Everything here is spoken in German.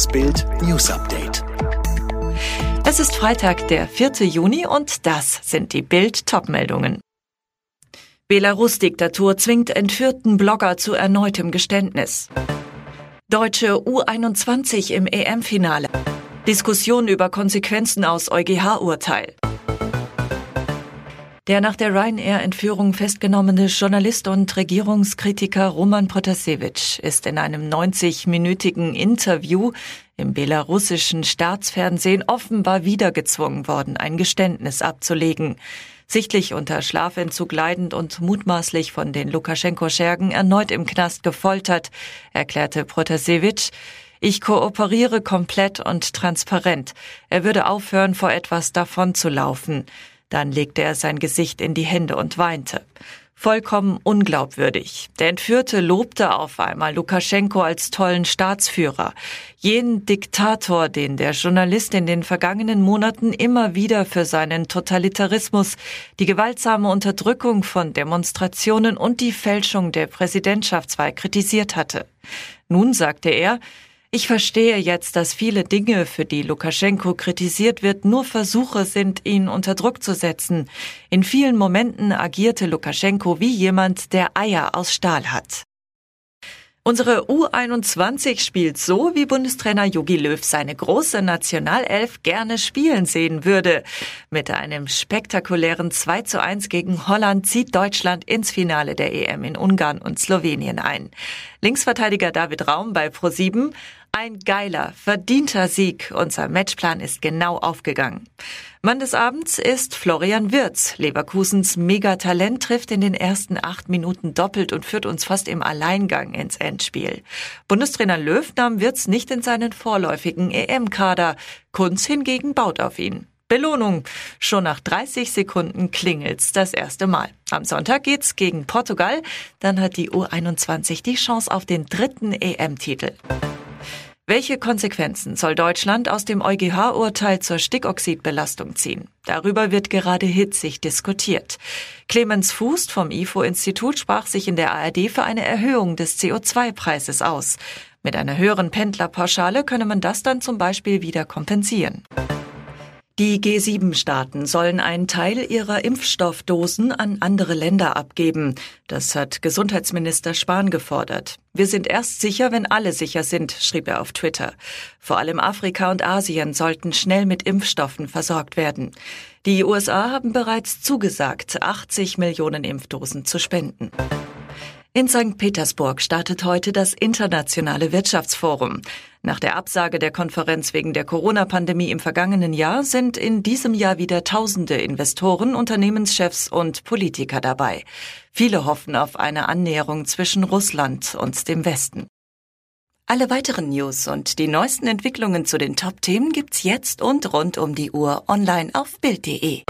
Das Bild News Update. Es ist Freitag, der 4. Juni und das sind die Bild Topmeldungen. Belarus-Diktatur zwingt entführten Blogger zu erneutem Geständnis. Deutsche U21 im EM-Finale. Diskussion über Konsequenzen aus EuGH-Urteil. Der nach der Ryanair-Entführung festgenommene Journalist und Regierungskritiker Roman Protasevich ist in einem 90-minütigen Interview im belarussischen Staatsfernsehen offenbar wieder gezwungen worden, ein Geständnis abzulegen. Sichtlich unter Schlafentzug leidend und mutmaßlich von den Lukaschenko-Schergen erneut im Knast gefoltert, erklärte Protasevich, ich kooperiere komplett und transparent. Er würde aufhören, vor etwas davonzulaufen. Dann legte er sein Gesicht in die Hände und weinte. Vollkommen unglaubwürdig. Der Entführte lobte auf einmal Lukaschenko als tollen Staatsführer. Jenen Diktator, den der Journalist in den vergangenen Monaten immer wieder für seinen Totalitarismus, die gewaltsame Unterdrückung von Demonstrationen und die Fälschung der Präsidentschaftswahl kritisiert hatte. Nun sagte er, ich verstehe jetzt, dass viele Dinge, für die Lukaschenko kritisiert wird, nur Versuche sind, ihn unter Druck zu setzen. In vielen Momenten agierte Lukaschenko wie jemand, der Eier aus Stahl hat. Unsere U21 spielt so, wie Bundestrainer Jogi Löw seine große Nationalelf gerne spielen sehen würde. Mit einem spektakulären 2 zu 1 gegen Holland zieht Deutschland ins Finale der EM in Ungarn und Slowenien ein. Linksverteidiger David Raum bei Pro7 ein geiler, verdienter Sieg. Unser Matchplan ist genau aufgegangen. Mann des Abends ist Florian Wirz. Leverkusens Megatalent trifft in den ersten acht Minuten doppelt und führt uns fast im Alleingang ins Endspiel. Bundestrainer Löw nahm Wirz nicht in seinen vorläufigen EM-Kader. Kunz hingegen baut auf ihn. Belohnung. Schon nach 30 Sekunden klingelt's das erste Mal. Am Sonntag geht's gegen Portugal. Dann hat die U21 die Chance auf den dritten EM-Titel. Welche Konsequenzen soll Deutschland aus dem EuGH-Urteil zur Stickoxidbelastung ziehen? Darüber wird gerade hitzig diskutiert. Clemens Fuß vom IFO-Institut sprach sich in der ARD für eine Erhöhung des CO2-Preises aus. Mit einer höheren Pendlerpauschale könne man das dann zum Beispiel wieder kompensieren. Die G7-Staaten sollen einen Teil ihrer Impfstoffdosen an andere Länder abgeben. Das hat Gesundheitsminister Spahn gefordert. Wir sind erst sicher, wenn alle sicher sind, schrieb er auf Twitter. Vor allem Afrika und Asien sollten schnell mit Impfstoffen versorgt werden. Die USA haben bereits zugesagt, 80 Millionen Impfdosen zu spenden. In St. Petersburg startet heute das Internationale Wirtschaftsforum. Nach der Absage der Konferenz wegen der Corona-Pandemie im vergangenen Jahr sind in diesem Jahr wieder tausende Investoren, Unternehmenschefs und Politiker dabei. Viele hoffen auf eine Annäherung zwischen Russland und dem Westen. Alle weiteren News und die neuesten Entwicklungen zu den Top-Themen gibt's jetzt und rund um die Uhr online auf Bild.de.